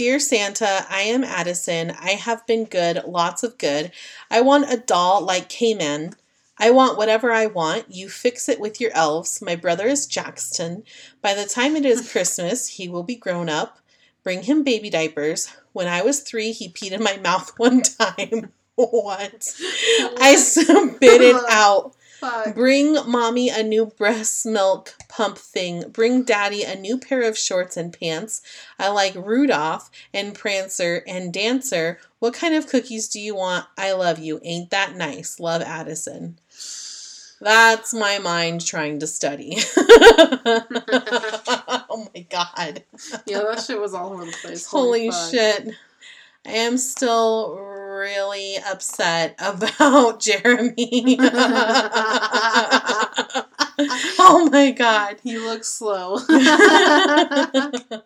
Dear Santa, I am Addison. I have been good, lots of good. I want a doll like Cayman. I want whatever I want. You fix it with your elves. My brother is Jackson. By the time it is Christmas, he will be grown up. Bring him baby diapers. When I was three, he peed in my mouth one time. what? I spit it out. Fuck. Bring mommy a new breast milk pump thing. Bring daddy a new pair of shorts and pants. I like Rudolph and Prancer and Dancer. What kind of cookies do you want? I love you. Ain't that nice? Love Addison. That's my mind trying to study. oh my god. Yeah, that shit was all over the place. Holy fuck. shit. I am still really upset about Jeremy. oh my god. He looks slow.